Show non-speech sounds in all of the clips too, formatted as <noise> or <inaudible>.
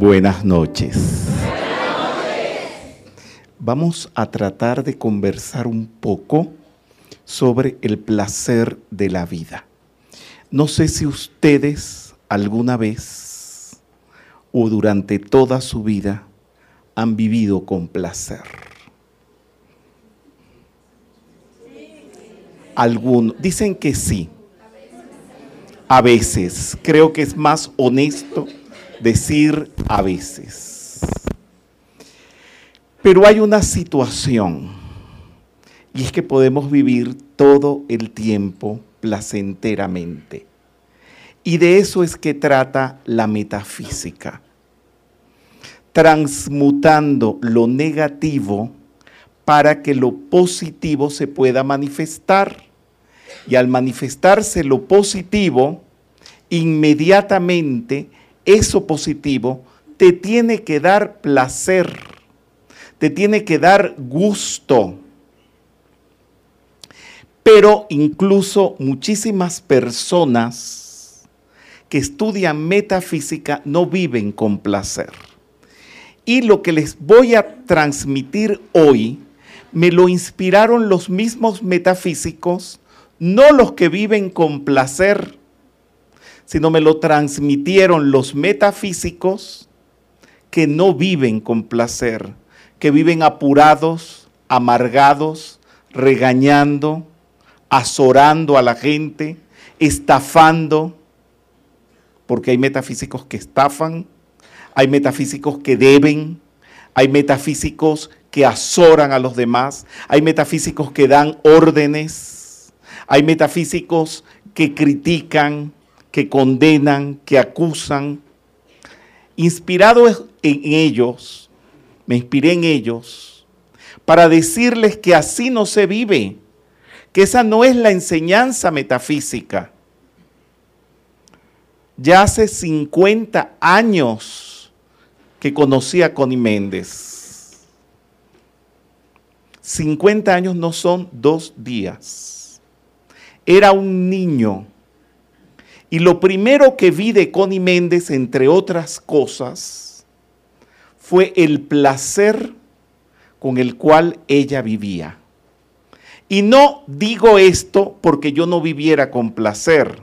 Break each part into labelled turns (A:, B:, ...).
A: Buenas noches. Vamos a tratar de conversar un poco sobre el placer de la vida. No sé si ustedes alguna vez o durante toda su vida han vivido con placer. Algunos dicen que sí. A veces. Creo que es más honesto decir a veces. Pero hay una situación y es que podemos vivir todo el tiempo placenteramente. Y de eso es que trata la metafísica, transmutando lo negativo para que lo positivo se pueda manifestar. Y al manifestarse lo positivo, inmediatamente eso positivo te tiene que dar placer, te tiene que dar gusto. Pero incluso muchísimas personas que estudian metafísica no viven con placer. Y lo que les voy a transmitir hoy me lo inspiraron los mismos metafísicos, no los que viven con placer, sino me lo transmitieron los metafísicos que no viven con placer, que viven apurados, amargados, regañando, azorando a la gente, estafando, porque hay metafísicos que estafan, hay metafísicos que deben, hay metafísicos que azoran a los demás, hay metafísicos que dan órdenes, hay metafísicos que critican, que condenan, que acusan. Inspirado en ellos, me inspiré en ellos, para decirles que así no se vive, que esa no es la enseñanza metafísica. Ya hace 50 años que conocí a Connie Méndez. 50 años no son dos días. Era un niño y lo primero que vi de Connie Méndez, entre otras cosas, fue el placer con el cual ella vivía. Y no digo esto porque yo no viviera con placer.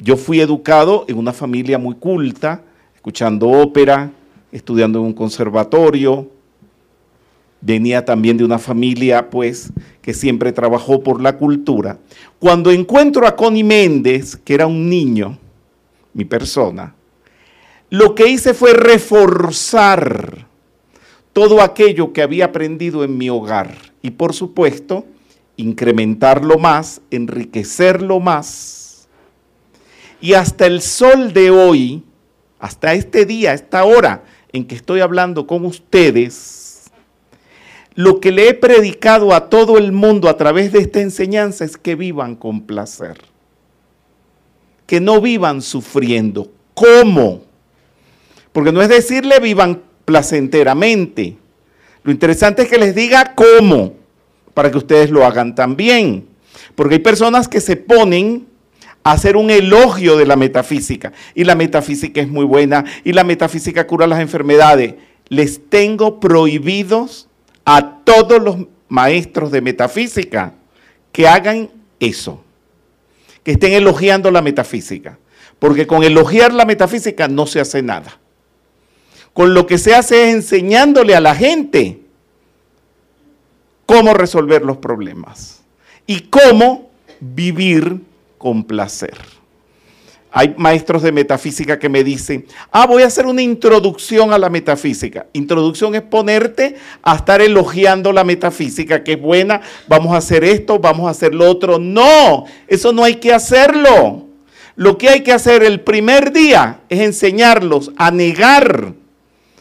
A: Yo fui educado en una familia muy culta, escuchando ópera, estudiando en un conservatorio, venía también de una familia, pues, que siempre trabajó por la cultura. Cuando encuentro a Connie Méndez, que era un niño, mi persona, lo que hice fue reforzar todo aquello que había aprendido en mi hogar y, por supuesto, incrementarlo más, enriquecerlo más. Y hasta el sol de hoy, hasta este día, esta hora en que estoy hablando con ustedes, lo que le he predicado a todo el mundo a través de esta enseñanza es que vivan con placer. Que no vivan sufriendo. ¿Cómo? Porque no es decirle vivan placenteramente. Lo interesante es que les diga cómo, para que ustedes lo hagan también. Porque hay personas que se ponen a hacer un elogio de la metafísica. Y la metafísica es muy buena. Y la metafísica cura las enfermedades. Les tengo prohibidos a todos los maestros de metafísica que hagan eso, que estén elogiando la metafísica, porque con elogiar la metafísica no se hace nada. Con lo que se hace es enseñándole a la gente cómo resolver los problemas y cómo vivir con placer. Hay maestros de metafísica que me dicen, ah, voy a hacer una introducción a la metafísica. Introducción es ponerte a estar elogiando la metafísica, que es buena, vamos a hacer esto, vamos a hacer lo otro. No, eso no hay que hacerlo. Lo que hay que hacer el primer día es enseñarlos a negar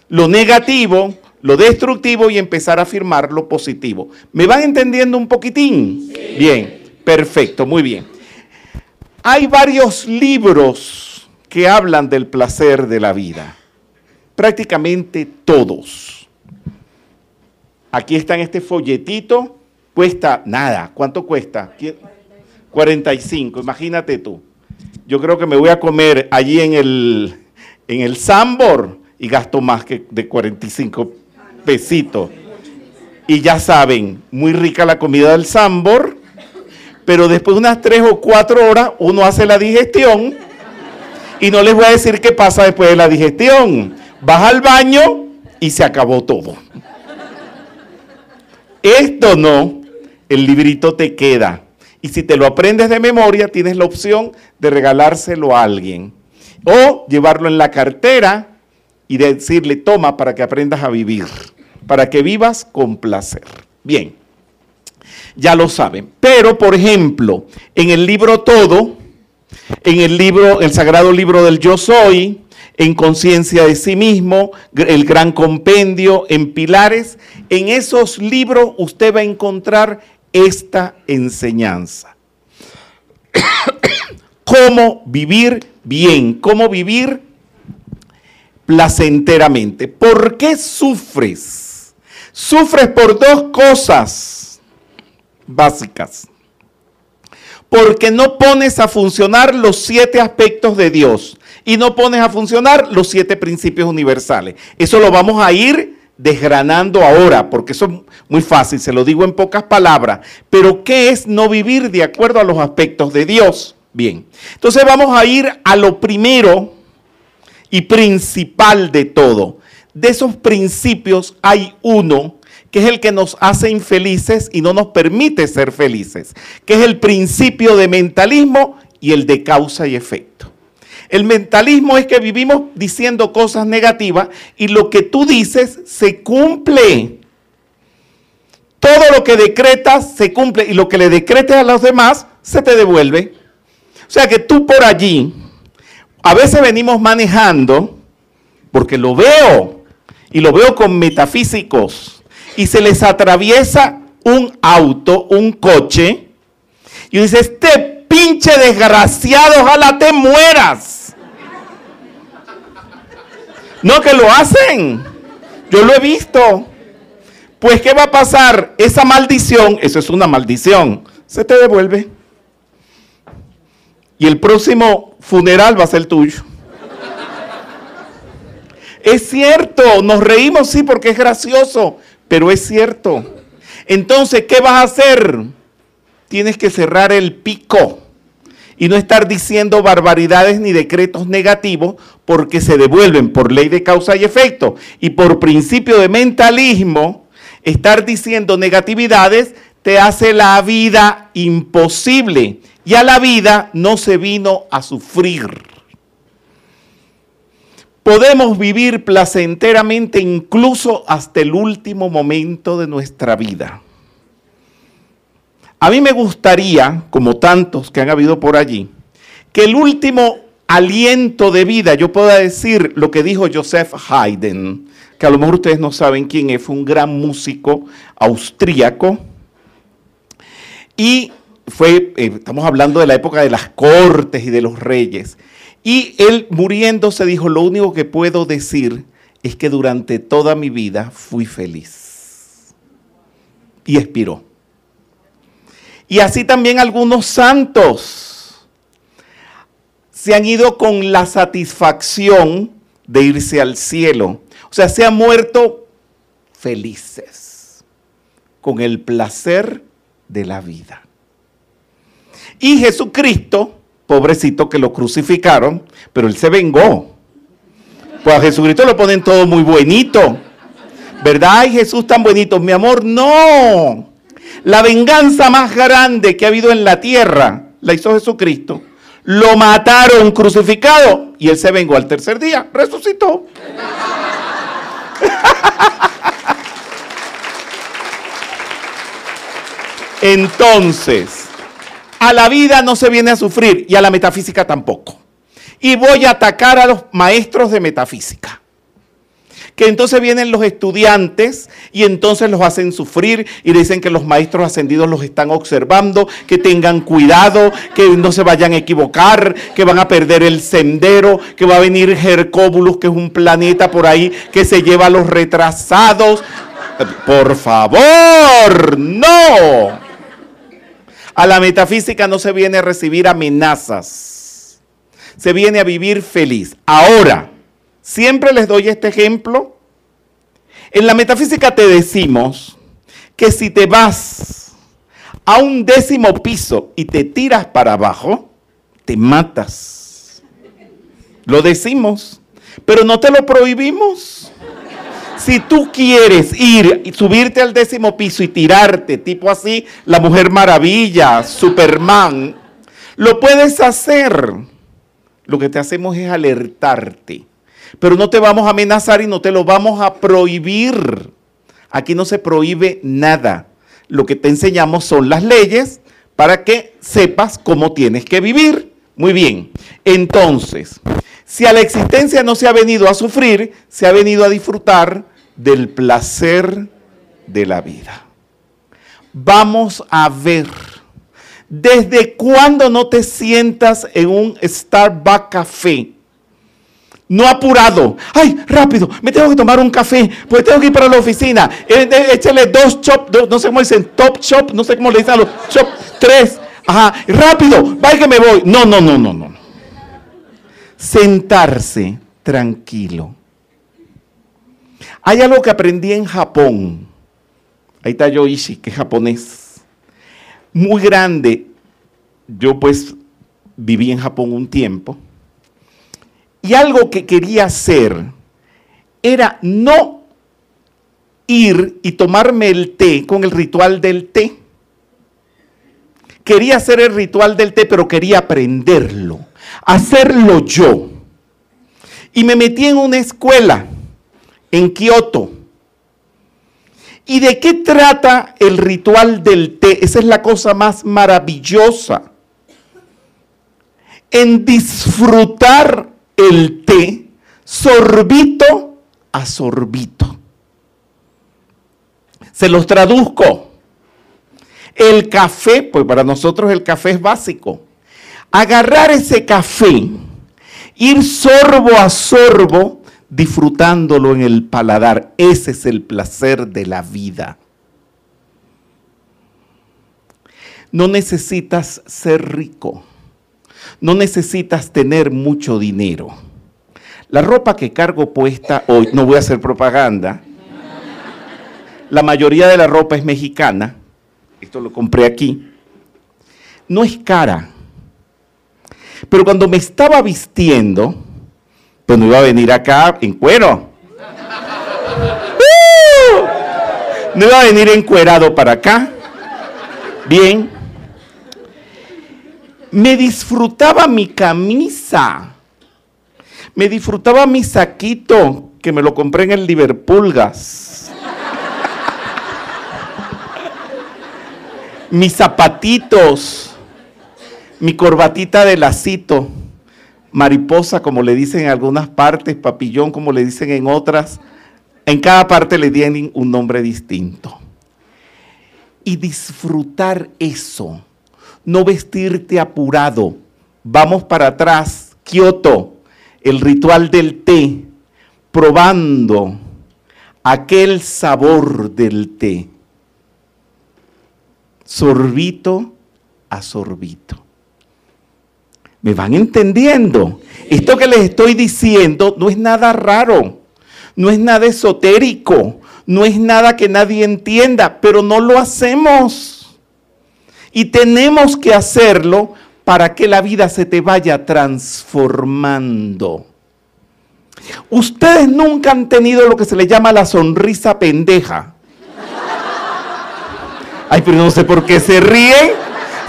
A: lo negativo, lo destructivo y empezar a afirmar lo positivo. ¿Me van entendiendo un poquitín? Bien, perfecto, muy bien. Hay varios libros que hablan del placer de la vida, prácticamente todos. Aquí está en este folletito, cuesta nada. ¿Cuánto cuesta? 45, imagínate tú. Yo creo que me voy a comer allí en el, en el Sambor y gasto más que de 45 pesitos. Y ya saben, muy rica la comida del Sambor, pero después de unas 3 o 4 horas uno hace la digestión y no les voy a decir qué pasa después de la digestión. Vas al baño y se acabó todo. Esto no, el librito te queda. Y si te lo aprendes de memoria, tienes la opción de regalárselo a alguien. O llevarlo en la cartera y decirle, toma para que aprendas a vivir, para que vivas con placer. Bien, ya lo saben. Pero, por ejemplo, en el libro Todo, en el libro, el sagrado libro del Yo Soy, en conciencia de sí mismo, el gran compendio, en pilares, en esos libros usted va a encontrar esta enseñanza. <coughs> cómo vivir bien, cómo vivir placenteramente. ¿Por qué sufres? Sufres por dos cosas básicas porque no pones a funcionar los siete aspectos de Dios y no pones a funcionar los siete principios universales. Eso lo vamos a ir desgranando ahora, porque eso es muy fácil, se lo digo en pocas palabras. Pero ¿qué es no vivir de acuerdo a los aspectos de Dios? Bien, entonces vamos a ir a lo primero y principal de todo. De esos principios hay uno que es el que nos hace infelices y no nos permite ser felices, que es el principio de mentalismo y el de causa y efecto. El mentalismo es que vivimos diciendo cosas negativas y lo que tú dices se cumple. Todo lo que decretas se cumple y lo que le decretes a los demás se te devuelve. O sea que tú por allí, a veces venimos manejando, porque lo veo, y lo veo con metafísicos, y se les atraviesa un auto, un coche, y dice, este pinche desgraciado, ojalá te mueras. No, que lo hacen. Yo lo he visto. Pues, ¿qué va a pasar? Esa maldición, eso es una maldición, se te devuelve. Y el próximo funeral va a ser tuyo. Es cierto, nos reímos, sí, porque es gracioso, pero es cierto. Entonces, ¿qué vas a hacer? Tienes que cerrar el pico y no estar diciendo barbaridades ni decretos negativos porque se devuelven por ley de causa y efecto. Y por principio de mentalismo, estar diciendo negatividades te hace la vida imposible. Y a la vida no se vino a sufrir podemos vivir placenteramente incluso hasta el último momento de nuestra vida. A mí me gustaría, como tantos que han habido por allí, que el último aliento de vida, yo pueda decir lo que dijo Joseph Haydn, que a lo mejor ustedes no saben quién es, fue un gran músico austríaco y fue, eh, estamos hablando de la época de las cortes y de los reyes, y él muriendo se dijo, lo único que puedo decir es que durante toda mi vida fui feliz. Y expiró. Y así también algunos santos se han ido con la satisfacción de irse al cielo. O sea, se han muerto felices, con el placer de la vida. Y Jesucristo pobrecito que lo crucificaron, pero él se vengó. Pues a Jesucristo lo ponen todo muy buenito. ¿Verdad? Ay, Jesús tan bonito. Mi amor, no. La venganza más grande que ha habido en la tierra la hizo Jesucristo. Lo mataron crucificado y él se vengó al tercer día. Resucitó. <laughs> Entonces, a la vida no se viene a sufrir y a la metafísica tampoco. Y voy a atacar a los maestros de metafísica. Que entonces vienen los estudiantes y entonces los hacen sufrir y dicen que los maestros ascendidos los están observando, que tengan cuidado, que no se vayan a equivocar, que van a perder el sendero, que va a venir Hercóbulus, que es un planeta por ahí que se lleva a los retrasados. Por favor, no. A la metafísica no se viene a recibir amenazas, se viene a vivir feliz. Ahora, Siempre les doy este ejemplo. En la metafísica te decimos que si te vas a un décimo piso y te tiras para abajo, te matas. Lo decimos, pero no te lo prohibimos. Si tú quieres ir y subirte al décimo piso y tirarte, tipo así, la Mujer Maravilla, Superman, lo puedes hacer. Lo que te hacemos es alertarte. Pero no te vamos a amenazar y no te lo vamos a prohibir. Aquí no se prohíbe nada. Lo que te enseñamos son las leyes para que sepas cómo tienes que vivir. Muy bien. Entonces, si a la existencia no se ha venido a sufrir, se ha venido a disfrutar del placer de la vida. Vamos a ver, ¿desde cuándo no te sientas en un Starbucks café? No apurado. Ay, rápido, me tengo que tomar un café, pues tengo que ir para la oficina. Eh, échale dos chop, no sé cómo dicen, top chop, no sé cómo le dicen a los chop, tres. Ajá, rápido, vaya que me voy. No, no, no, no, no. Sentarse tranquilo hay algo que aprendí en Japón. Ahí está Yoichi, que es japonés. Muy grande. Yo pues viví en Japón un tiempo. Y algo que quería hacer era no ir y tomarme el té con el ritual del té. Quería hacer el ritual del té, pero quería aprenderlo, hacerlo yo. Y me metí en una escuela en Kioto. ¿Y de qué trata el ritual del té? Esa es la cosa más maravillosa. En disfrutar el té sorbito a sorbito. Se los traduzco. El café, pues para nosotros el café es básico. Agarrar ese café, ir sorbo a sorbo, disfrutándolo en el paladar. Ese es el placer de la vida. No necesitas ser rico. No necesitas tener mucho dinero. La ropa que cargo puesta hoy, no voy a hacer propaganda, la mayoría de la ropa es mexicana, esto lo compré aquí, no es cara. Pero cuando me estaba vistiendo, pues no iba a venir acá en cuero. ¡Uh! No iba a venir encuerado para acá. Bien. Me disfrutaba mi camisa. Me disfrutaba mi saquito, que me lo compré en el Liverpoolgas. Mis zapatitos. Mi corbatita de lacito mariposa, como le dicen en algunas partes, papillón, como le dicen en otras. En cada parte le tienen un nombre distinto. Y disfrutar eso, no vestirte apurado. Vamos para atrás, Kioto, el ritual del té, probando aquel sabor del té. Sorbito a sorbito. ¿Me van entendiendo? Esto que les estoy diciendo no es nada raro, no es nada esotérico, no es nada que nadie entienda, pero no lo hacemos. Y tenemos que hacerlo para que la vida se te vaya transformando. Ustedes nunca han tenido lo que se le llama la sonrisa pendeja. Ay, pero no sé por qué se ríen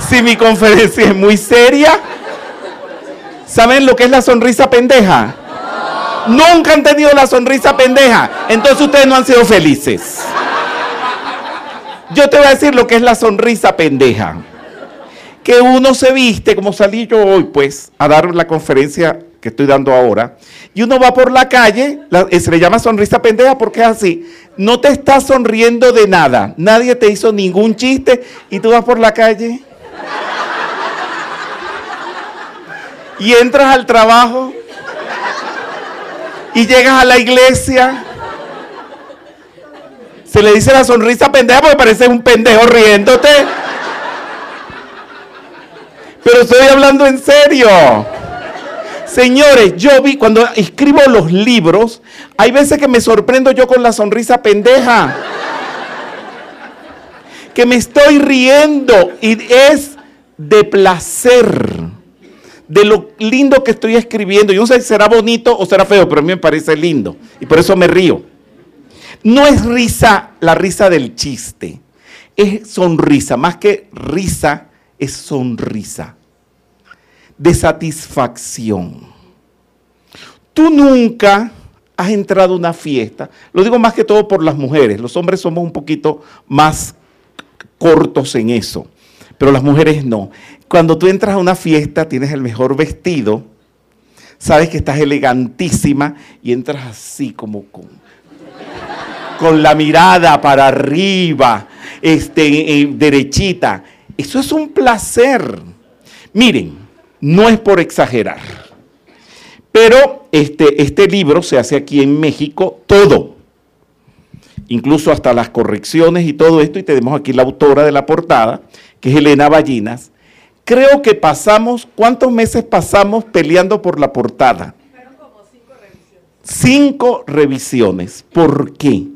A: si mi conferencia es muy seria. ¿Saben lo que es la sonrisa pendeja? Nunca han tenido la sonrisa pendeja. Entonces ustedes no han sido felices. Yo te voy a decir lo que es la sonrisa pendeja. Que uno se viste, como salí yo hoy, pues, a dar la conferencia que estoy dando ahora, y uno va por la calle, eh, se le llama sonrisa pendeja porque es así, no te estás sonriendo de nada, nadie te hizo ningún chiste, y tú vas por la calle y entras al trabajo y llegas a la iglesia. Se le dice la sonrisa pendeja porque parece un pendejo riéndote. Pero estoy hablando en serio. Señores, yo vi cuando escribo los libros, hay veces que me sorprendo yo con la sonrisa pendeja. Que me estoy riendo y es de placer, de lo lindo que estoy escribiendo. Yo no sé si será bonito o será feo, pero a mí me parece lindo y por eso me río. No es risa, la risa del chiste, es sonrisa, más que risa, es sonrisa de satisfacción. Tú nunca has entrado a una fiesta, lo digo más que todo por las mujeres, los hombres somos un poquito más cortos en eso, pero las mujeres no. Cuando tú entras a una fiesta, tienes el mejor vestido, sabes que estás elegantísima y entras así como con, con la mirada para arriba, este, derechita. Eso es un placer. Miren, no es por exagerar, pero este, este libro se hace aquí en México todo, incluso hasta las correcciones y todo esto, y tenemos aquí la autora de la portada, que es Elena Ballinas. Creo que pasamos, ¿cuántos meses pasamos peleando por la portada? Como cinco revisiones. Cinco revisiones. ¿Por qué?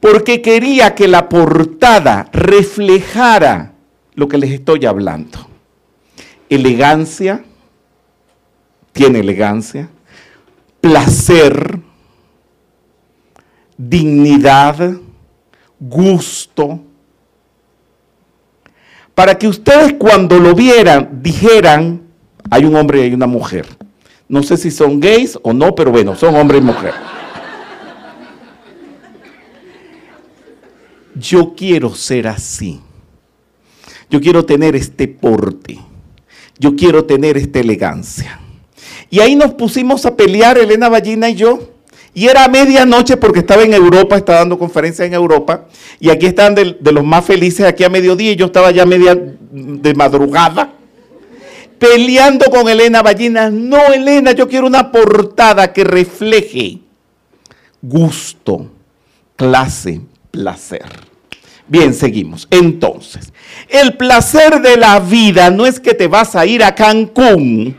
A: Porque quería que la portada reflejara lo que les estoy hablando. Elegancia, tiene elegancia, placer, dignidad, gusto, para que ustedes cuando lo vieran dijeran, hay un hombre y hay una mujer. No sé si son gays o no, pero bueno, son hombre y mujer. Yo quiero ser así. Yo quiero tener este porte. Yo quiero tener esta elegancia. Y ahí nos pusimos a pelear, Elena Ballina y yo. Y era medianoche porque estaba en Europa, estaba dando conferencias en Europa. Y aquí están de, los más felices aquí a mediodía. Y yo estaba ya media de madrugada peleando con Elena Ballina. No, Elena, yo quiero una portada que refleje gusto, clase, placer. Bien, seguimos. Entonces, el placer de la vida no es que te vas a ir a Cancún,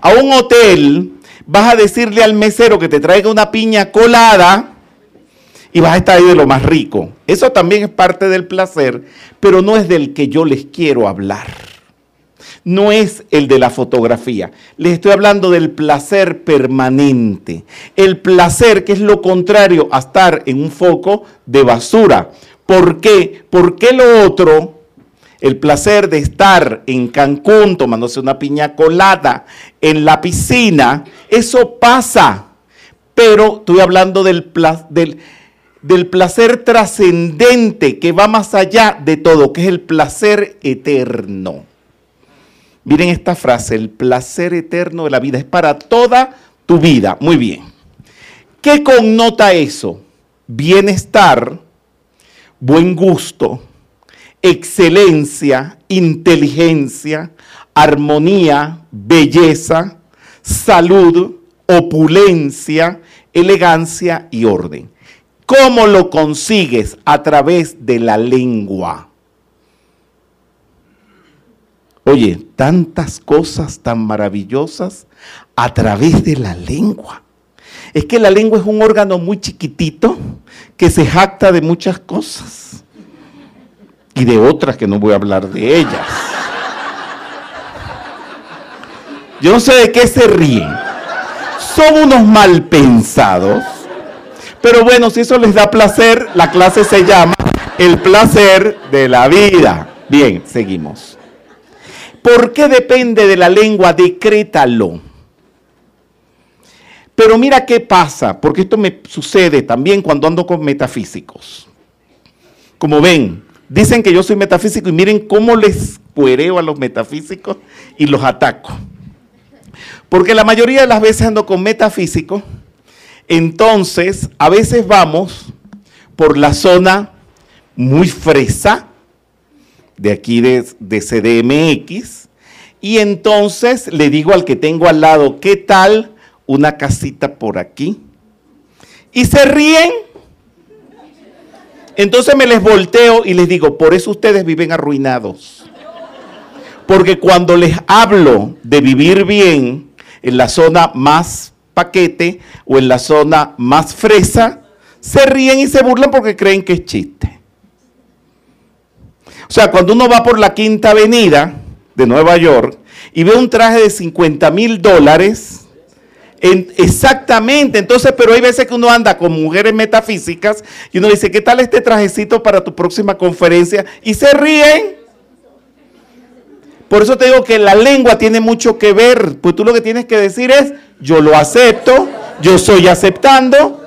A: a un hotel, vas a decirle al mesero que te traiga una piña colada y vas a estar ahí de lo más rico. Eso también es parte del placer, pero no es del que yo les quiero hablar. No es el de la fotografía. Les estoy hablando del placer permanente. El placer que es lo contrario a estar en un foco de basura. ¿Por qué? ¿Por qué lo otro el placer de estar en Cancún tomándose una piña colada en la piscina, eso pasa. Pero estoy hablando del, del, del placer trascendente que va más allá de todo, que es el placer eterno. Miren esta frase, el placer eterno de la vida es para toda tu vida. Muy bien. ¿Qué connota eso? Bienestar, buen gusto, excelencia, inteligencia, armonía, belleza, salud, opulencia, elegancia y orden. ¿Cómo lo consigues? A través de la lengua. Oye, tantas cosas tan maravillosas a través de la lengua. Es que la lengua es un órgano muy chiquitito que se jacta de muchas cosas y de otras que no voy a hablar de ellas. Yo no sé de qué se ríen. Son unos mal pensados. Pero bueno, si eso les da placer, la clase se llama El placer de la vida. Bien, seguimos. ¿Por qué depende de la lengua? Decrétalo. Pero mira qué pasa, porque esto me sucede también cuando ando con metafísicos. Como ven, Dicen que yo soy metafísico y miren cómo les cuereo a los metafísicos y los ataco. Porque la mayoría de las veces ando con metafísicos, entonces a veces vamos por la zona muy fresa de aquí de, de CDMX y entonces le digo al que tengo al lado, ¿qué tal una casita por aquí? Y se ríen entonces me les volteo y les digo, por eso ustedes viven arruinados. Porque cuando les hablo de vivir bien en la zona más paquete o en la zona más fresa, se ríen y se burlan porque creen que es chiste. O sea, cuando uno va por la Quinta Avenida de Nueva York y ve un traje de 50 mil dólares, exactamente, entonces, pero hay veces que uno anda con mujeres metafísicas y uno dice, ¿qué tal este trajecito para tu próxima conferencia? Y se ríen. Por eso te digo que la lengua tiene mucho que ver, pues tú lo que tienes que decir es, yo lo acepto, yo estoy aceptando,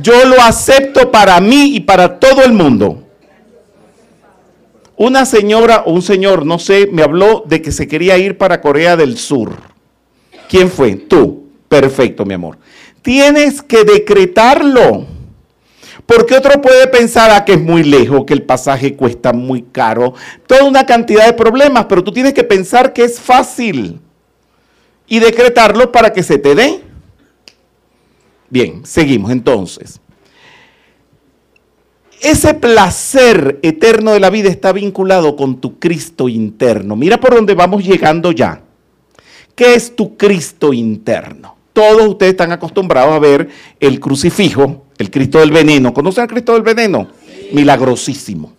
A: yo lo acepto para mí y para todo el mundo. Una señora o un señor, no sé, me habló de que se quería ir para Corea del Sur. ¿Quién fue? Tú. Perfecto, mi amor. Tienes que decretarlo. Porque otro puede pensar ah, que es muy lejos, que el pasaje cuesta muy caro, toda una cantidad de problemas, pero tú tienes que pensar que es fácil y decretarlo para que se te dé. Bien, seguimos entonces. Ese placer eterno de la vida está vinculado con tu Cristo interno. Mira por dónde vamos llegando ya. ¿Qué es tu Cristo interno? Todos ustedes están acostumbrados a ver el crucifijo, el Cristo del veneno. ¿Conocen al Cristo del veneno? Milagrosísimo.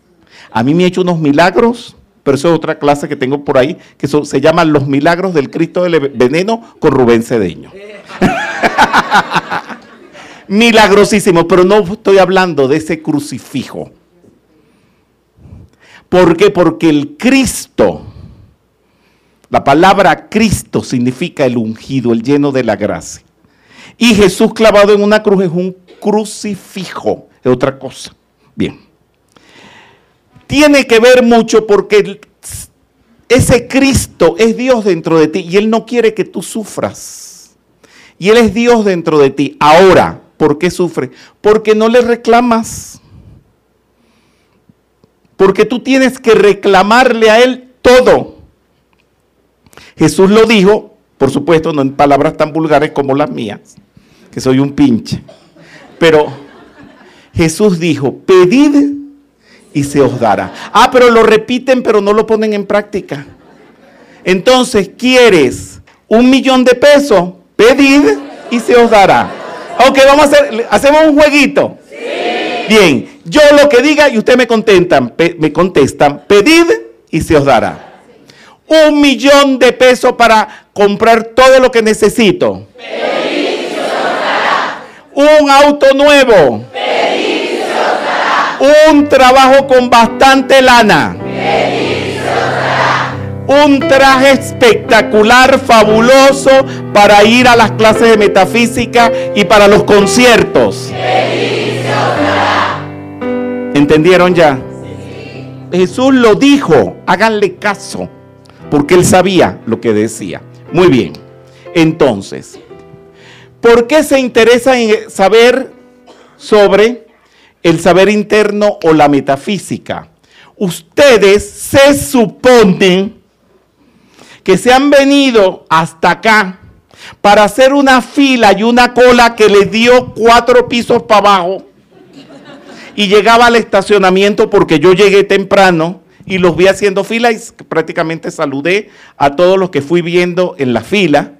A: A mí me ha hecho unos milagros, pero eso es otra clase que tengo por ahí, que se llaman los milagros del Cristo del veneno con Rubén Cedeño. <laughs> milagrosísimo, pero no estoy hablando de ese crucifijo. ¿Por qué? Porque el Cristo, la palabra Cristo significa el ungido, el lleno de la gracia. Y Jesús clavado en una cruz es un crucifijo, es otra cosa. Bien. Tiene que ver mucho porque ese Cristo es Dios dentro de ti y Él no quiere que tú sufras. Y Él es Dios dentro de ti. Ahora, ¿Por qué sufre? Porque no le reclamas. Porque tú tienes que reclamarle a Él todo. Jesús lo dijo, por supuesto, no en palabras tan vulgares como las mías, que soy un pinche. Pero Jesús dijo, pedid y se os dará. Ah, pero lo repiten, pero no lo ponen en práctica. Entonces, ¿quieres un millón de pesos? Pedid y se os dará. Ok, vamos a hacer, hacemos un jueguito. Bien, yo lo que diga y ustedes me contestan, me contestan, pedid y se os dará. Un millón de pesos para comprar todo lo que necesito. Un auto nuevo. Un trabajo con bastante lana un traje espectacular, fabuloso para ir a las clases de metafísica y para los conciertos. ¿Entendieron ya? Jesús lo dijo, háganle caso, porque él sabía lo que decía. Muy bien, entonces, ¿por qué se interesa en saber sobre el saber interno o la metafísica? Ustedes se suponen que se han venido hasta acá para hacer una fila y una cola que les dio cuatro pisos para abajo y llegaba al estacionamiento porque yo llegué temprano y los vi haciendo fila y prácticamente saludé a todos los que fui viendo en la fila.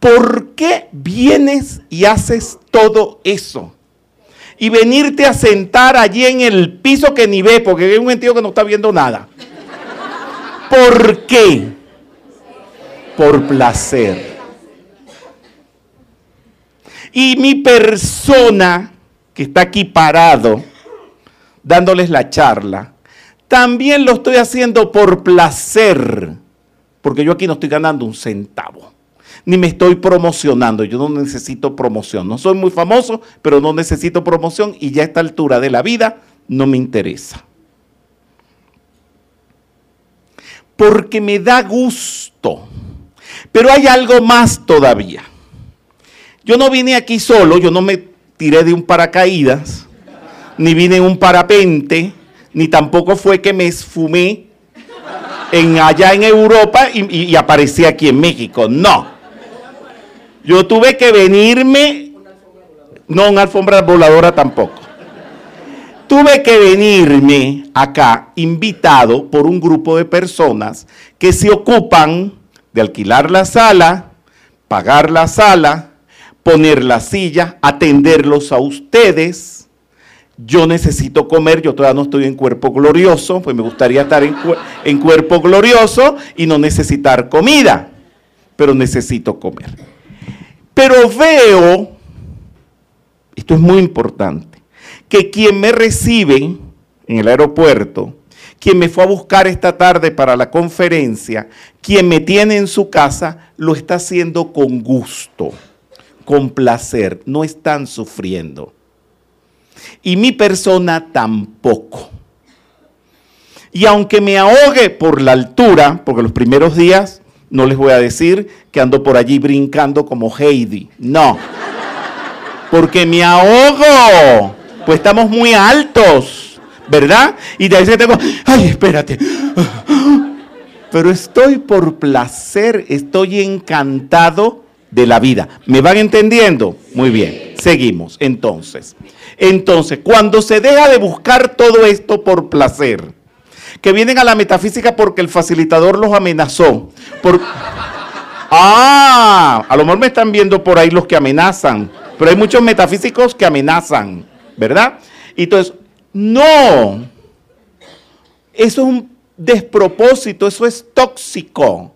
A: ¿Por qué vienes y haces todo eso? Y venirte a sentar allí en el piso que ni ve, porque hay un sentido que no está viendo nada. ¿Por qué? Por placer. Y mi persona, que está aquí parado, dándoles la charla, también lo estoy haciendo por placer, porque yo aquí no estoy ganando un centavo, ni me estoy promocionando, yo no necesito promoción, no soy muy famoso, pero no necesito promoción y ya a esta altura de la vida no me interesa. porque me da gusto. Pero hay algo más todavía. Yo no vine aquí solo, yo no me tiré de un paracaídas, ni vine en un parapente, ni tampoco fue que me esfumé en, allá en Europa y, y aparecí aquí en México. No. Yo tuve que venirme, no una alfombra voladora tampoco. tuve que venirme acá invitado por un grupo de personas que se ocupan de alquilar la sala, pagar la sala, poner la silla, atenderlos a ustedes. Yo necesito comer, yo todavía no estoy en cuerpo glorioso, pues me gustaría estar en, en cuerpo glorioso y no necesitar comida, pero necesito comer. Pero veo, esto es muy importante, que quien me recibe en el aeropuerto, quien me fue a buscar esta tarde para la conferencia, quien me tiene en su casa, lo está haciendo con gusto, con placer, no están sufriendo. Y mi persona tampoco. Y aunque me ahogue por la altura, porque los primeros días no les voy a decir que ando por allí brincando como Heidi. No. Porque me ahogo. Pues estamos muy altos. ¿Verdad? Y de ahí se tengo, ay, espérate. Pero estoy por placer, estoy encantado de la vida. ¿Me van entendiendo? Muy bien. Seguimos. Entonces, entonces, cuando se deja de buscar todo esto por placer, que vienen a la metafísica porque el facilitador los amenazó. Por... Ah, a lo mejor me están viendo por ahí los que amenazan, pero hay muchos metafísicos que amenazan, ¿verdad? Entonces, no, eso es un despropósito, eso es tóxico.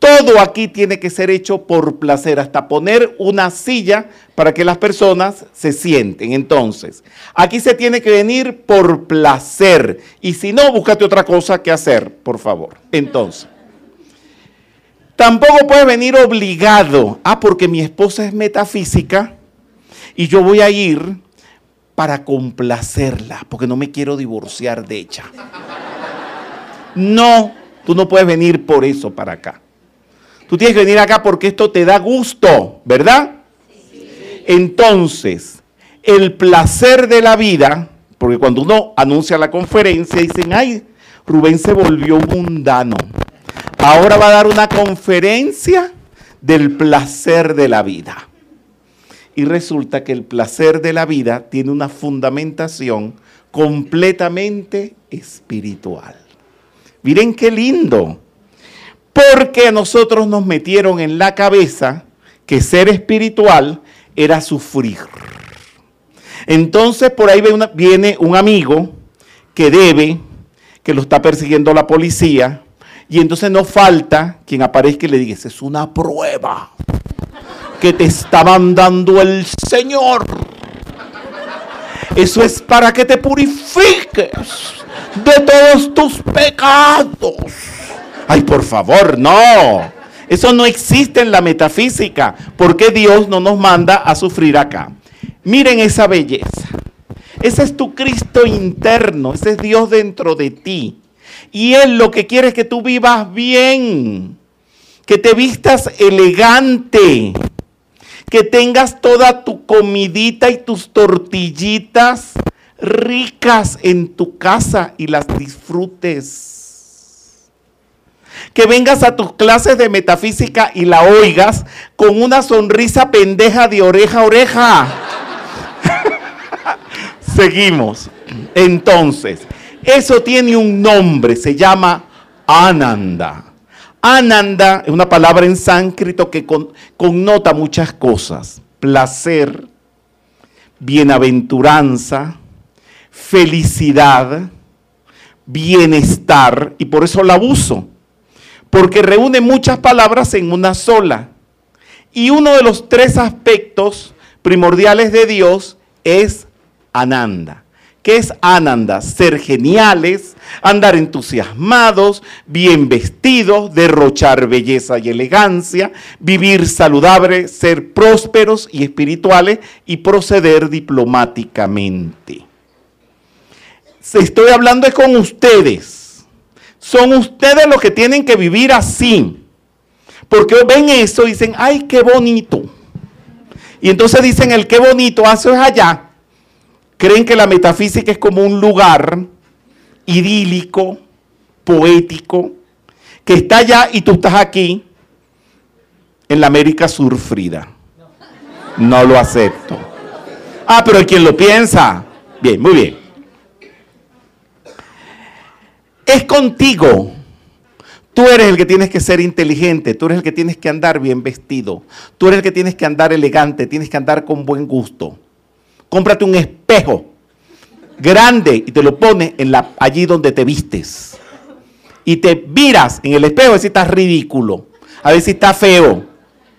A: Todo aquí tiene que ser hecho por placer, hasta poner una silla para que las personas se sienten. Entonces, aquí se tiene que venir por placer. Y si no, búscate otra cosa que hacer, por favor. Entonces, tampoco puedes venir obligado. Ah, porque mi esposa es metafísica y yo voy a ir para complacerla, porque no me quiero divorciar de ella. No, tú no puedes venir por eso para acá. Tú tienes que venir acá porque esto te da gusto, ¿verdad? Entonces, el placer de la vida, porque cuando uno anuncia la conferencia, dicen, ay, Rubén se volvió mundano. Ahora va a dar una conferencia del placer de la vida. Y resulta que el placer de la vida tiene una fundamentación completamente espiritual. Miren qué lindo. Porque a nosotros nos metieron en la cabeza que ser espiritual era sufrir. Entonces por ahí viene un amigo que debe, que lo está persiguiendo la policía, y entonces no falta quien aparezca y le diga, es una prueba que te está mandando el Señor. Eso es para que te purifiques de todos tus pecados. Ay, por favor, no. Eso no existe en la metafísica. ¿Por qué Dios no nos manda a sufrir acá? Miren esa belleza. Ese es tu Cristo interno, ese es Dios dentro de ti. Y Él lo que quiere es que tú vivas bien, que te vistas elegante, que tengas toda tu comidita y tus tortillitas ricas en tu casa y las disfrutes que vengas a tus clases de metafísica y la oigas con una sonrisa pendeja de oreja a oreja. <laughs> Seguimos. Entonces, eso tiene un nombre, se llama Ananda. Ananda es una palabra en sánscrito que connota muchas cosas. Placer, bienaventuranza, felicidad, bienestar, y por eso la uso porque reúne muchas palabras en una sola. Y uno de los tres aspectos primordiales de Dios es Ananda. ¿Qué es Ananda? Ser geniales, andar entusiasmados, bien vestidos, derrochar belleza y elegancia, vivir saludable, ser prósperos y espirituales y proceder diplomáticamente. Estoy hablando con ustedes son ustedes los que tienen que vivir así. Porque ven eso y dicen, ay, qué bonito. Y entonces dicen, el qué bonito, eso es allá. Creen que la metafísica es como un lugar idílico, poético, que está allá y tú estás aquí, en la América surfrida. No lo acepto. Ah, pero hay quien lo piensa. Bien, muy bien. Es contigo. Tú eres el que tienes que ser inteligente, tú eres el que tienes que andar bien vestido, tú eres el que tienes que andar elegante, tienes que andar con buen gusto. Cómprate un espejo grande y te lo pones en la, allí donde te vistes. Y te miras en el espejo a ver si estás ridículo, a ver si estás feo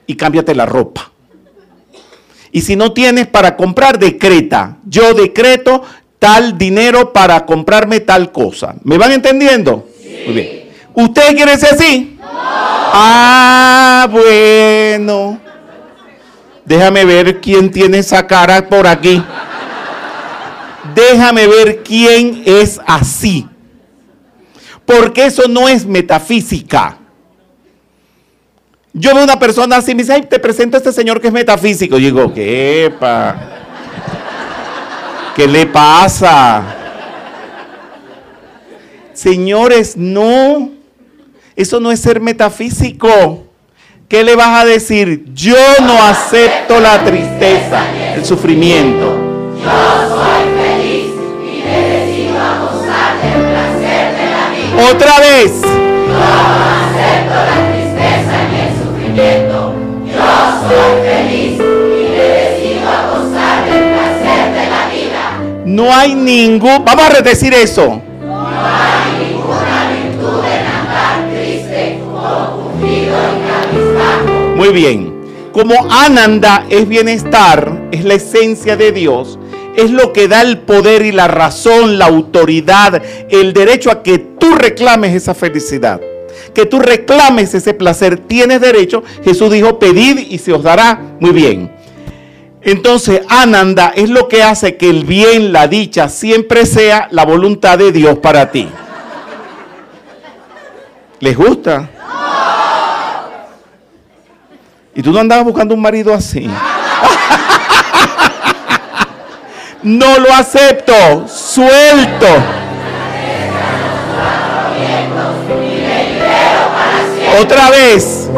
A: y cámbiate la ropa. Y si no tienes para comprar, decreta. Yo decreto tal dinero para comprarme tal cosa. ¿Me van entendiendo? Muy bien. ¿Usted quiere ser así? Ah, bueno. Déjame ver quién tiene esa cara por aquí. Déjame ver quién es así. Porque eso no es metafísica. Yo veo una persona así, me dice, te presento a este señor que es metafísico. Y digo, ¿qué, pa? ¿Qué le pasa? Señores, no. Eso no es ser metafísico. ¿Qué le vas a decir? Yo no acepto la tristeza, el sufrimiento. Yo soy feliz y me decido a gozar del placer de la vida. Otra vez. Yo no acepto la tristeza ni el sufrimiento. Yo soy feliz No hay ningún... Vamos a decir eso. Muy bien. Como Ananda es bienestar, es la esencia de Dios, es lo que da el poder y la razón, la autoridad, el derecho a que tú reclames esa felicidad, que tú reclames ese placer. Tienes derecho. Jesús dijo, pedid y se os dará. Muy bien. Entonces, Ananda es lo que hace que el bien, la dicha, siempre sea la voluntad de Dios para ti. ¿Les gusta? Y tú no andabas buscando un marido así. <laughs> no lo acepto. Suelto. Otra vez.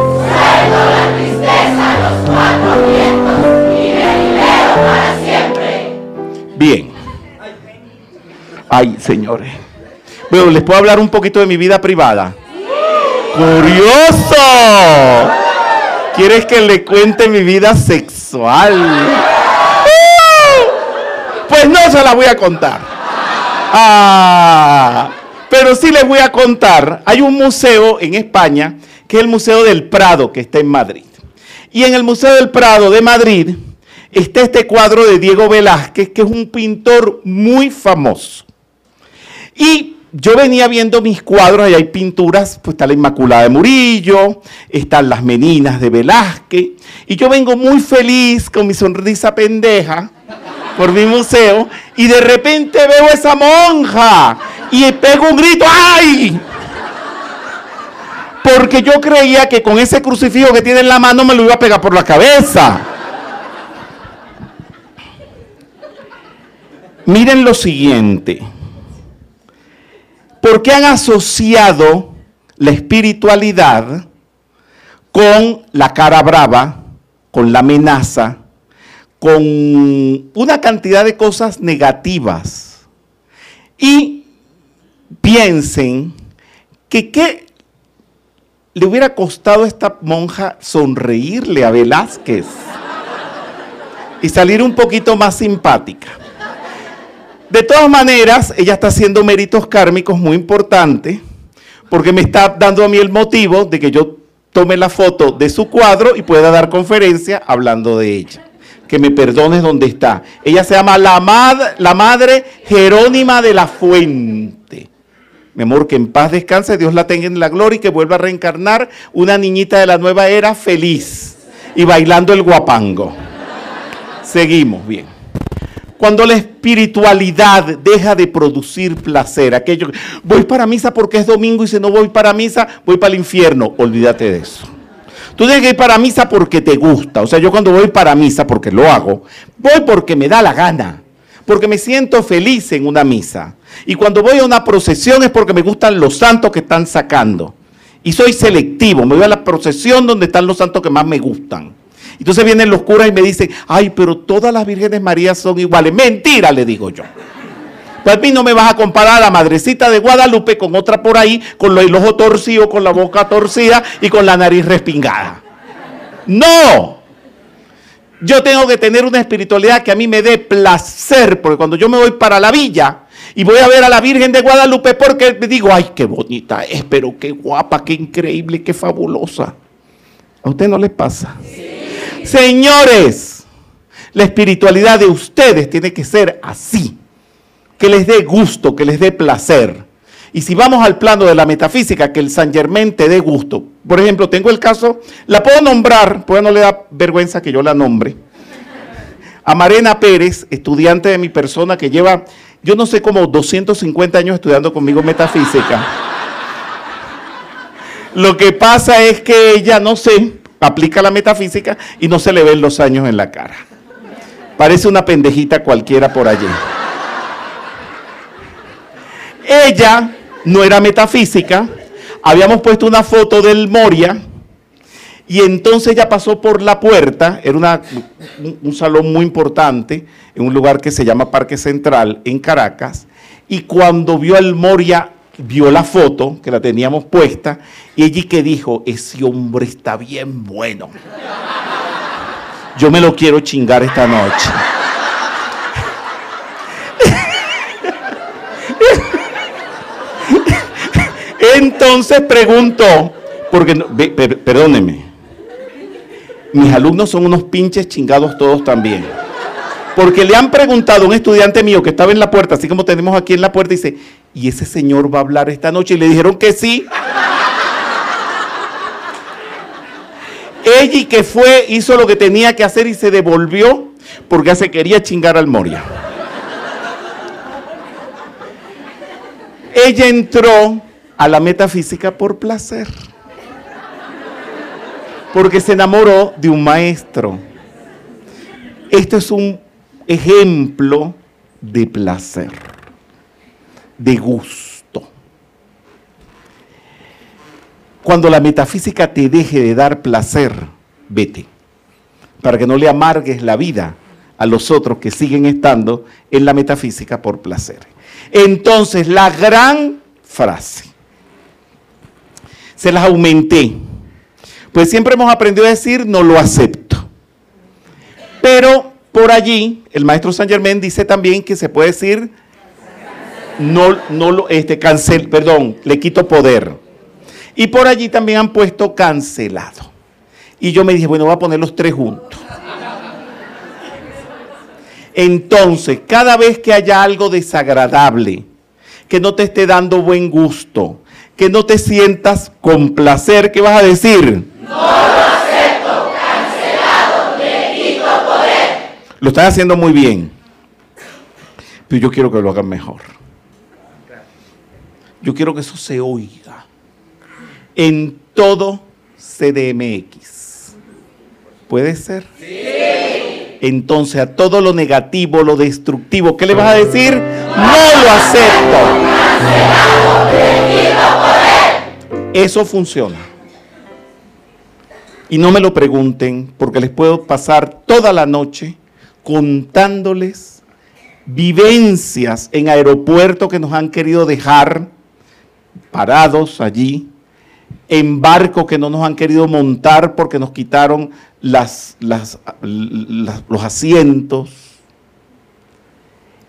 A: Bien. Ay, señores. Bueno, les puedo hablar un poquito de mi vida privada. Curioso. ¿Quieres que le cuente mi vida sexual? Pues no se la voy a contar. Ah, pero sí les voy a contar. Hay un museo en España que es el Museo del Prado, que está en Madrid. Y en el Museo del Prado de Madrid está este cuadro de Diego Velázquez, que es un pintor muy famoso. Y yo venía viendo mis cuadros, y hay pinturas, pues está la Inmaculada de Murillo, están las Meninas de Velázquez, y yo vengo muy feliz con mi sonrisa pendeja por mi museo, y de repente veo esa monja y pego un grito, ¡ay! Porque yo creía que con ese crucifijo que tiene en la mano me lo iba a pegar por la cabeza. Miren lo siguiente. ¿Por qué han asociado la espiritualidad con la cara brava, con la amenaza, con una cantidad de cosas negativas? Y piensen que qué le hubiera costado a esta monja sonreírle a Velázquez y salir un poquito más simpática. De todas maneras, ella está haciendo méritos kármicos muy importantes porque me está dando a mí el motivo de que yo tome la foto de su cuadro y pueda dar conferencia hablando de ella. Que me perdones donde está. Ella se llama la, la Madre Jerónima de la Fuente. Mi amor, que en paz descanse, Dios la tenga en la gloria y que vuelva a reencarnar una niñita de la nueva era feliz y bailando el guapango. Seguimos bien. Cuando la espiritualidad deja de producir placer, aquello, voy para misa porque es domingo y si no voy para misa, voy para el infierno, olvídate de eso. Tú tienes que ir para misa porque te gusta. O sea, yo cuando voy para misa, porque lo hago, voy porque me da la gana, porque me siento feliz en una misa. Y cuando voy a una procesión es porque me gustan los santos que están sacando. Y soy selectivo, me voy a la procesión donde están los santos que más me gustan. Entonces vienen los curas y me dicen, ay, pero todas las vírgenes Marías son iguales. Mentira, le digo yo. Pues a mí no me vas a comparar a la madrecita de Guadalupe con otra por ahí, con el ojo torcido, con la boca torcida y con la nariz respingada. No. Yo tengo que tener una espiritualidad que a mí me dé placer, porque cuando yo me voy para la villa y voy a ver a la Virgen de Guadalupe, porque me digo, ay, qué bonita es, pero qué guapa, qué increíble, qué fabulosa. ¿A usted no le pasa? Señores, la espiritualidad de ustedes tiene que ser así, que les dé gusto, que les dé placer. Y si vamos al plano de la metafísica, que el San Germán te dé gusto. Por ejemplo, tengo el caso, la puedo nombrar, pues no le da vergüenza que yo la nombre. A Marena Pérez, estudiante de mi persona que lleva, yo no sé, como 250 años estudiando conmigo metafísica. Lo que pasa es que ella, no sé, aplica la metafísica y no se le ven los años en la cara. Parece una pendejita cualquiera por allí. Ella no era metafísica, habíamos puesto una foto del Moria y entonces ella pasó por la puerta, era una, un, un salón muy importante, en un lugar que se llama Parque Central, en Caracas, y cuando vio al Moria, vio la foto, que la teníamos puesta, y ella que dijo, ese hombre está bien bueno. Yo me lo quiero chingar esta noche. Entonces pregunto, porque, perdóneme, mis alumnos son unos pinches chingados todos también. Porque le han preguntado a un estudiante mío que estaba en la puerta, así como tenemos aquí en la puerta, y dice, ¿y ese señor va a hablar esta noche? Y le dijeron que sí. Ella que fue, hizo lo que tenía que hacer y se devolvió porque se quería chingar al Moria. Ella entró a la metafísica por placer. Porque se enamoró de un maestro. Esto es un ejemplo de placer, de gusto. Cuando la metafísica te deje de dar placer, vete, para que no le amargues la vida a los otros que siguen estando en la metafísica por placer. Entonces, la gran frase, se las aumenté, pues siempre hemos aprendido a decir, no lo acepto. Pero por allí, el maestro San Germán dice también que se puede decir, no, no lo, este, cancel, perdón, le quito poder. Y por allí también han puesto cancelado. Y yo me dije, bueno, voy a poner los tres juntos. Entonces, cada vez que haya algo desagradable, que no te esté dando buen gusto, que no te sientas con placer, ¿qué vas a decir? No Lo están haciendo muy bien. Pero yo quiero que lo hagan mejor. Yo quiero que eso se oiga en todo CDMX. ¿Puede ser? Sí. Entonces a todo lo negativo, lo destructivo, ¿qué le vas a decir? No lo acepto. Eso funciona. Y no me lo pregunten porque les puedo pasar toda la noche contándoles vivencias en aeropuertos que nos han querido dejar parados allí, en barcos que no nos han querido montar porque nos quitaron las, los asientos.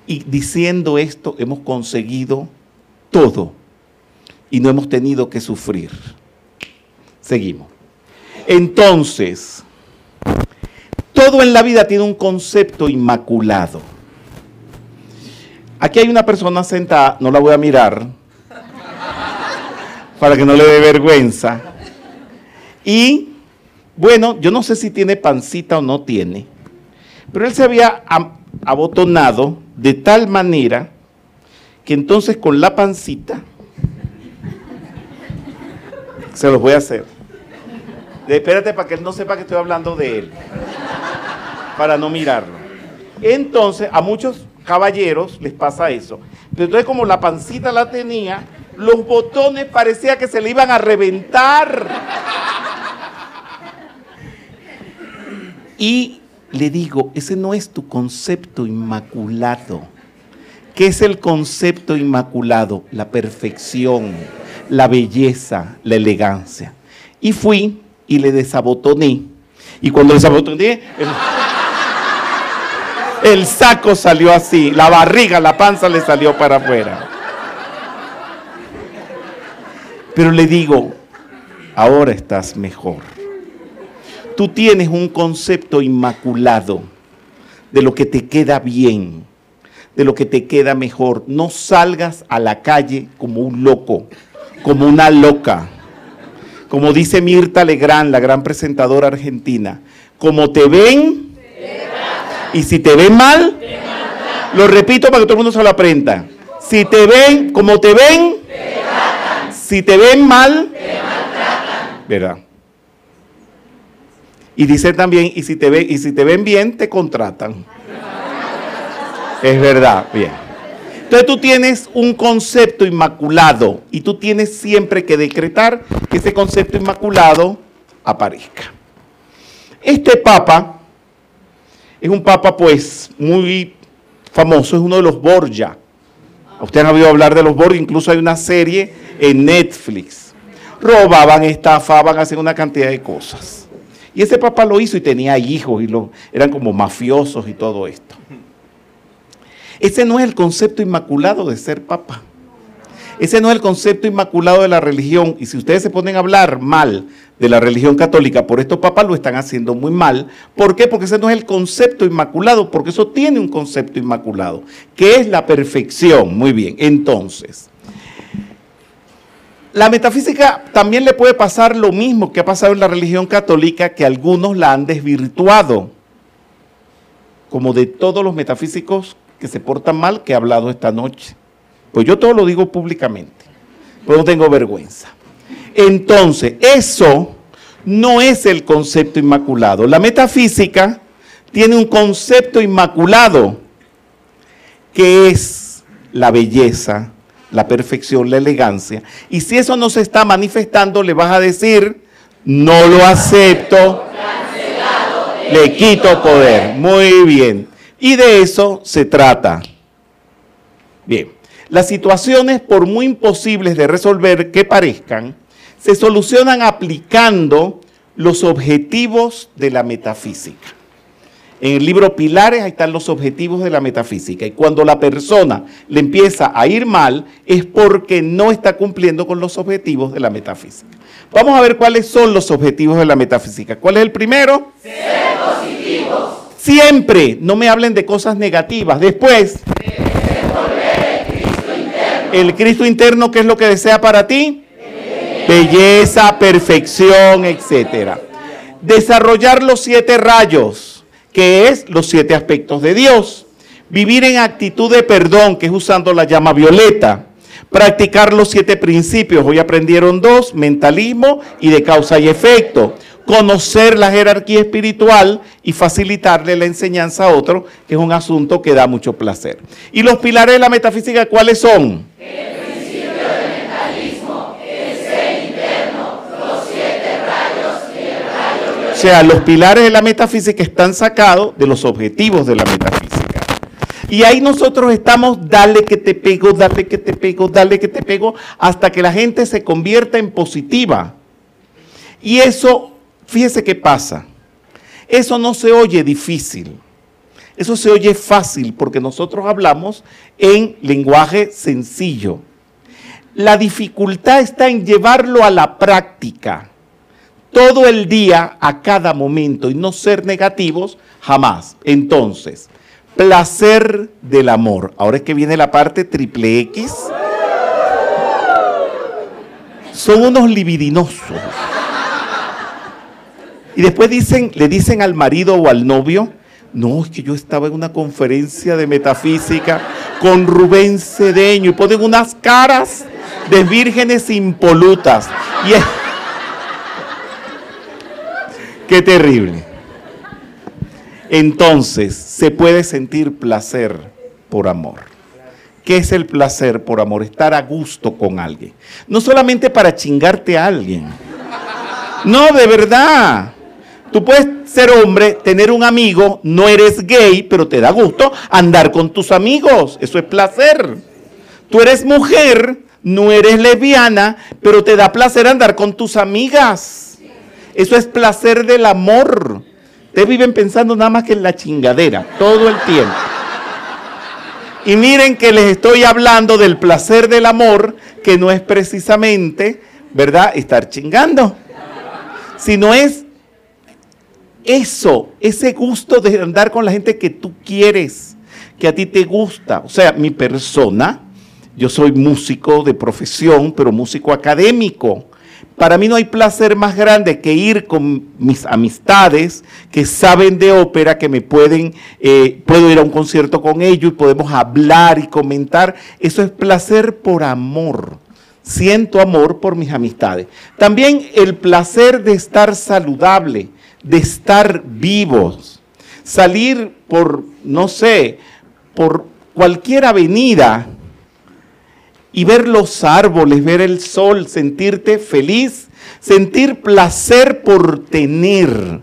A: Y diciendo esto hemos conseguido todo y no hemos tenido que sufrir. Seguimos. Entonces, todo en la vida tiene un concepto inmaculado. Aquí hay una persona sentada, no la voy a mirar, para que no le dé vergüenza. Y bueno, yo no sé si tiene pancita o no tiene, pero él se había abotonado de tal manera que entonces con la pancita, se los voy a hacer. Espérate para que él no sepa que estoy hablando de él para no mirarlo. Entonces, a muchos caballeros les pasa eso. Entonces, como la pancita la tenía, los botones parecía que se le iban a reventar. Y le digo, ese no es tu concepto inmaculado. ¿Qué es el concepto inmaculado? La perfección, la belleza, la elegancia. Y fui y le desabotoné. Y cuando desabotoné, el, el saco salió así, la barriga, la panza le salió para afuera. Pero le digo, ahora estás mejor. Tú tienes un concepto inmaculado de lo que te queda bien, de lo que te queda mejor. No salgas a la calle como un loco, como una loca. Como dice Mirta Legrand, la gran presentadora argentina, como te ven, y si te ven mal, lo repito para que todo el mundo se lo aprenda. Si te ven, como te ven, si te ven mal, ¿verdad? Y dice también, y si te ven, y si te ven bien, te contratan. Es verdad, bien. Entonces tú tienes un concepto inmaculado y tú tienes siempre que decretar que ese concepto inmaculado aparezca. Este papa es un papa pues muy famoso, es uno de los Borgia. Ustedes han oído hablar de los Borgia, incluso hay una serie en Netflix. Robaban, estafaban, hacían una cantidad de cosas. Y ese papa lo hizo y tenía hijos y lo, eran como mafiosos y todo esto. Ese no es el concepto inmaculado de ser papa. Ese no es el concepto inmaculado de la religión. Y si ustedes se ponen a hablar mal de la religión católica por estos papas, lo están haciendo muy mal. ¿Por qué? Porque ese no es el concepto inmaculado, porque eso tiene un concepto inmaculado, que es la perfección. Muy bien, entonces. La metafísica también le puede pasar lo mismo que ha pasado en la religión católica, que algunos la han desvirtuado, como de todos los metafísicos que se portan mal que he hablado esta noche. Pues yo todo lo digo públicamente, pero no tengo vergüenza. Entonces, eso no es el concepto inmaculado. La metafísica tiene un concepto inmaculado que es la belleza, la perfección, la elegancia. Y si eso no se está manifestando, le vas a decir, no lo acepto, le quito poder. Muy bien. Y de eso se trata. Bien, las situaciones, por muy imposibles de resolver que parezcan, se solucionan aplicando los objetivos de la metafísica. En el libro Pilares ahí están los objetivos de la metafísica. Y cuando la persona le empieza a ir mal es porque no está cumpliendo con los objetivos de la metafísica. Vamos a ver cuáles son los objetivos de la metafísica. ¿Cuál es el primero?
B: Ser positivos.
A: Siempre, no me hablen de cosas negativas. Después,
B: interno.
A: El Cristo interno, ¿qué es lo que desea para ti? Belleza, perfección, etcétera. Desarrollar los siete rayos, que es los siete aspectos de Dios. Vivir en actitud de perdón, que es usando la llama violeta. Practicar los siete principios, hoy aprendieron dos, mentalismo y de causa y efecto conocer la jerarquía espiritual y facilitarle la enseñanza a otro, que es un asunto que da mucho placer. ¿Y los pilares de la metafísica cuáles son?
B: El principio del mentalismo, el interno, los siete rayos el rayo
A: O sea, los pilares de la metafísica están sacados de los objetivos de la metafísica. Y ahí nosotros estamos, dale que te pego, dale que te pego, dale que te pego, hasta que la gente se convierta en positiva. Y eso Fíjese qué pasa. Eso no se oye difícil. Eso se oye fácil porque nosotros hablamos en lenguaje sencillo. La dificultad está en llevarlo a la práctica todo el día, a cada momento, y no ser negativos jamás. Entonces, placer del amor. Ahora es que viene la parte triple X. Son unos libidinosos. Y después le dicen al marido o al novio, no, es que yo estaba en una conferencia de metafísica con Rubén Cedeño y ponen unas caras de vírgenes impolutas. <laughs> Qué terrible. Entonces, se puede sentir placer por amor. ¿Qué es el placer por amor? Estar a gusto con alguien. No solamente para chingarte a alguien. No, de verdad. Tú puedes ser hombre, tener un amigo, no eres gay, pero te da gusto andar con tus amigos. Eso es placer. Tú eres mujer, no eres lesbiana, pero te da placer andar con tus amigas. Eso es placer del amor. Ustedes viven pensando nada más que en la chingadera, todo el tiempo. Y miren que les estoy hablando del placer del amor, que no es precisamente, ¿verdad?, estar chingando, sino es eso, ese gusto de andar con la gente que tú quieres, que a ti te gusta. O sea, mi persona, yo soy músico de profesión, pero músico académico. Para mí no hay placer más grande que ir con mis amistades que saben de ópera, que me pueden, eh, puedo ir a un concierto con ellos y podemos hablar y comentar. Eso es placer por amor. Siento amor por mis amistades. También el placer de estar saludable, de estar vivos. Salir por, no sé, por cualquier avenida y ver los árboles, ver el sol, sentirte feliz, sentir placer por tener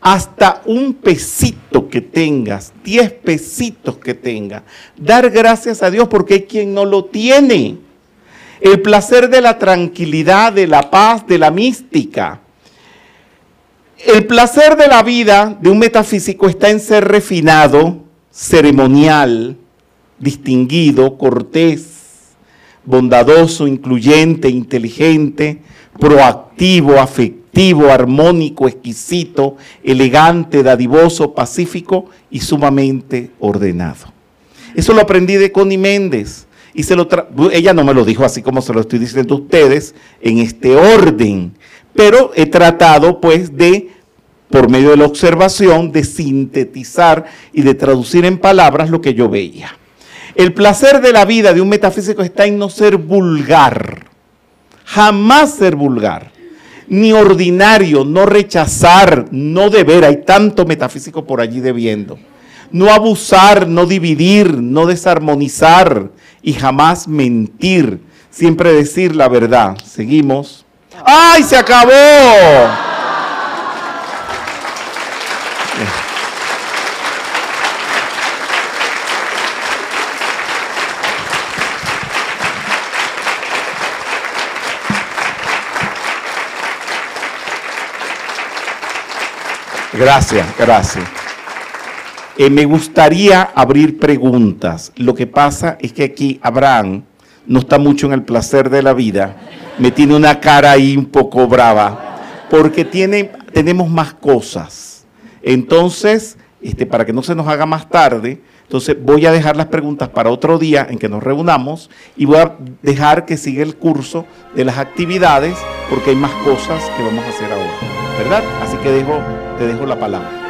A: hasta un pesito que tengas, diez pesitos que tengas, dar gracias a Dios porque hay quien no lo tiene. El placer de la tranquilidad, de la paz, de la mística. El placer de la vida de un metafísico está en ser refinado, ceremonial, distinguido, cortés, bondadoso, incluyente, inteligente, proactivo, afectivo, armónico, exquisito, elegante, dadivoso, pacífico y sumamente ordenado. Eso lo aprendí de Connie Méndez. Y se lo ella no me lo dijo así como se lo estoy diciendo a ustedes, en este orden. Pero he tratado pues de, por medio de la observación, de sintetizar y de traducir en palabras lo que yo veía. El placer de la vida de un metafísico está en no ser vulgar, jamás ser vulgar, ni ordinario, no rechazar, no deber, hay tanto metafísico por allí debiendo. No abusar, no dividir, no desarmonizar y jamás mentir, siempre decir la verdad. Seguimos. ¡Ay, se acabó! Gracias, gracias. Eh, me gustaría abrir preguntas. Lo que pasa es que aquí Abraham no está mucho en el placer de la vida. Me tiene una cara ahí un poco brava. Porque tiene, tenemos más cosas. Entonces, este, para que no se nos haga más tarde, entonces voy a dejar las preguntas para otro día en que nos reunamos y voy a dejar que siga el curso de las actividades porque hay más cosas que vamos a hacer ahora. ¿Verdad? Así que te dejo la palabra.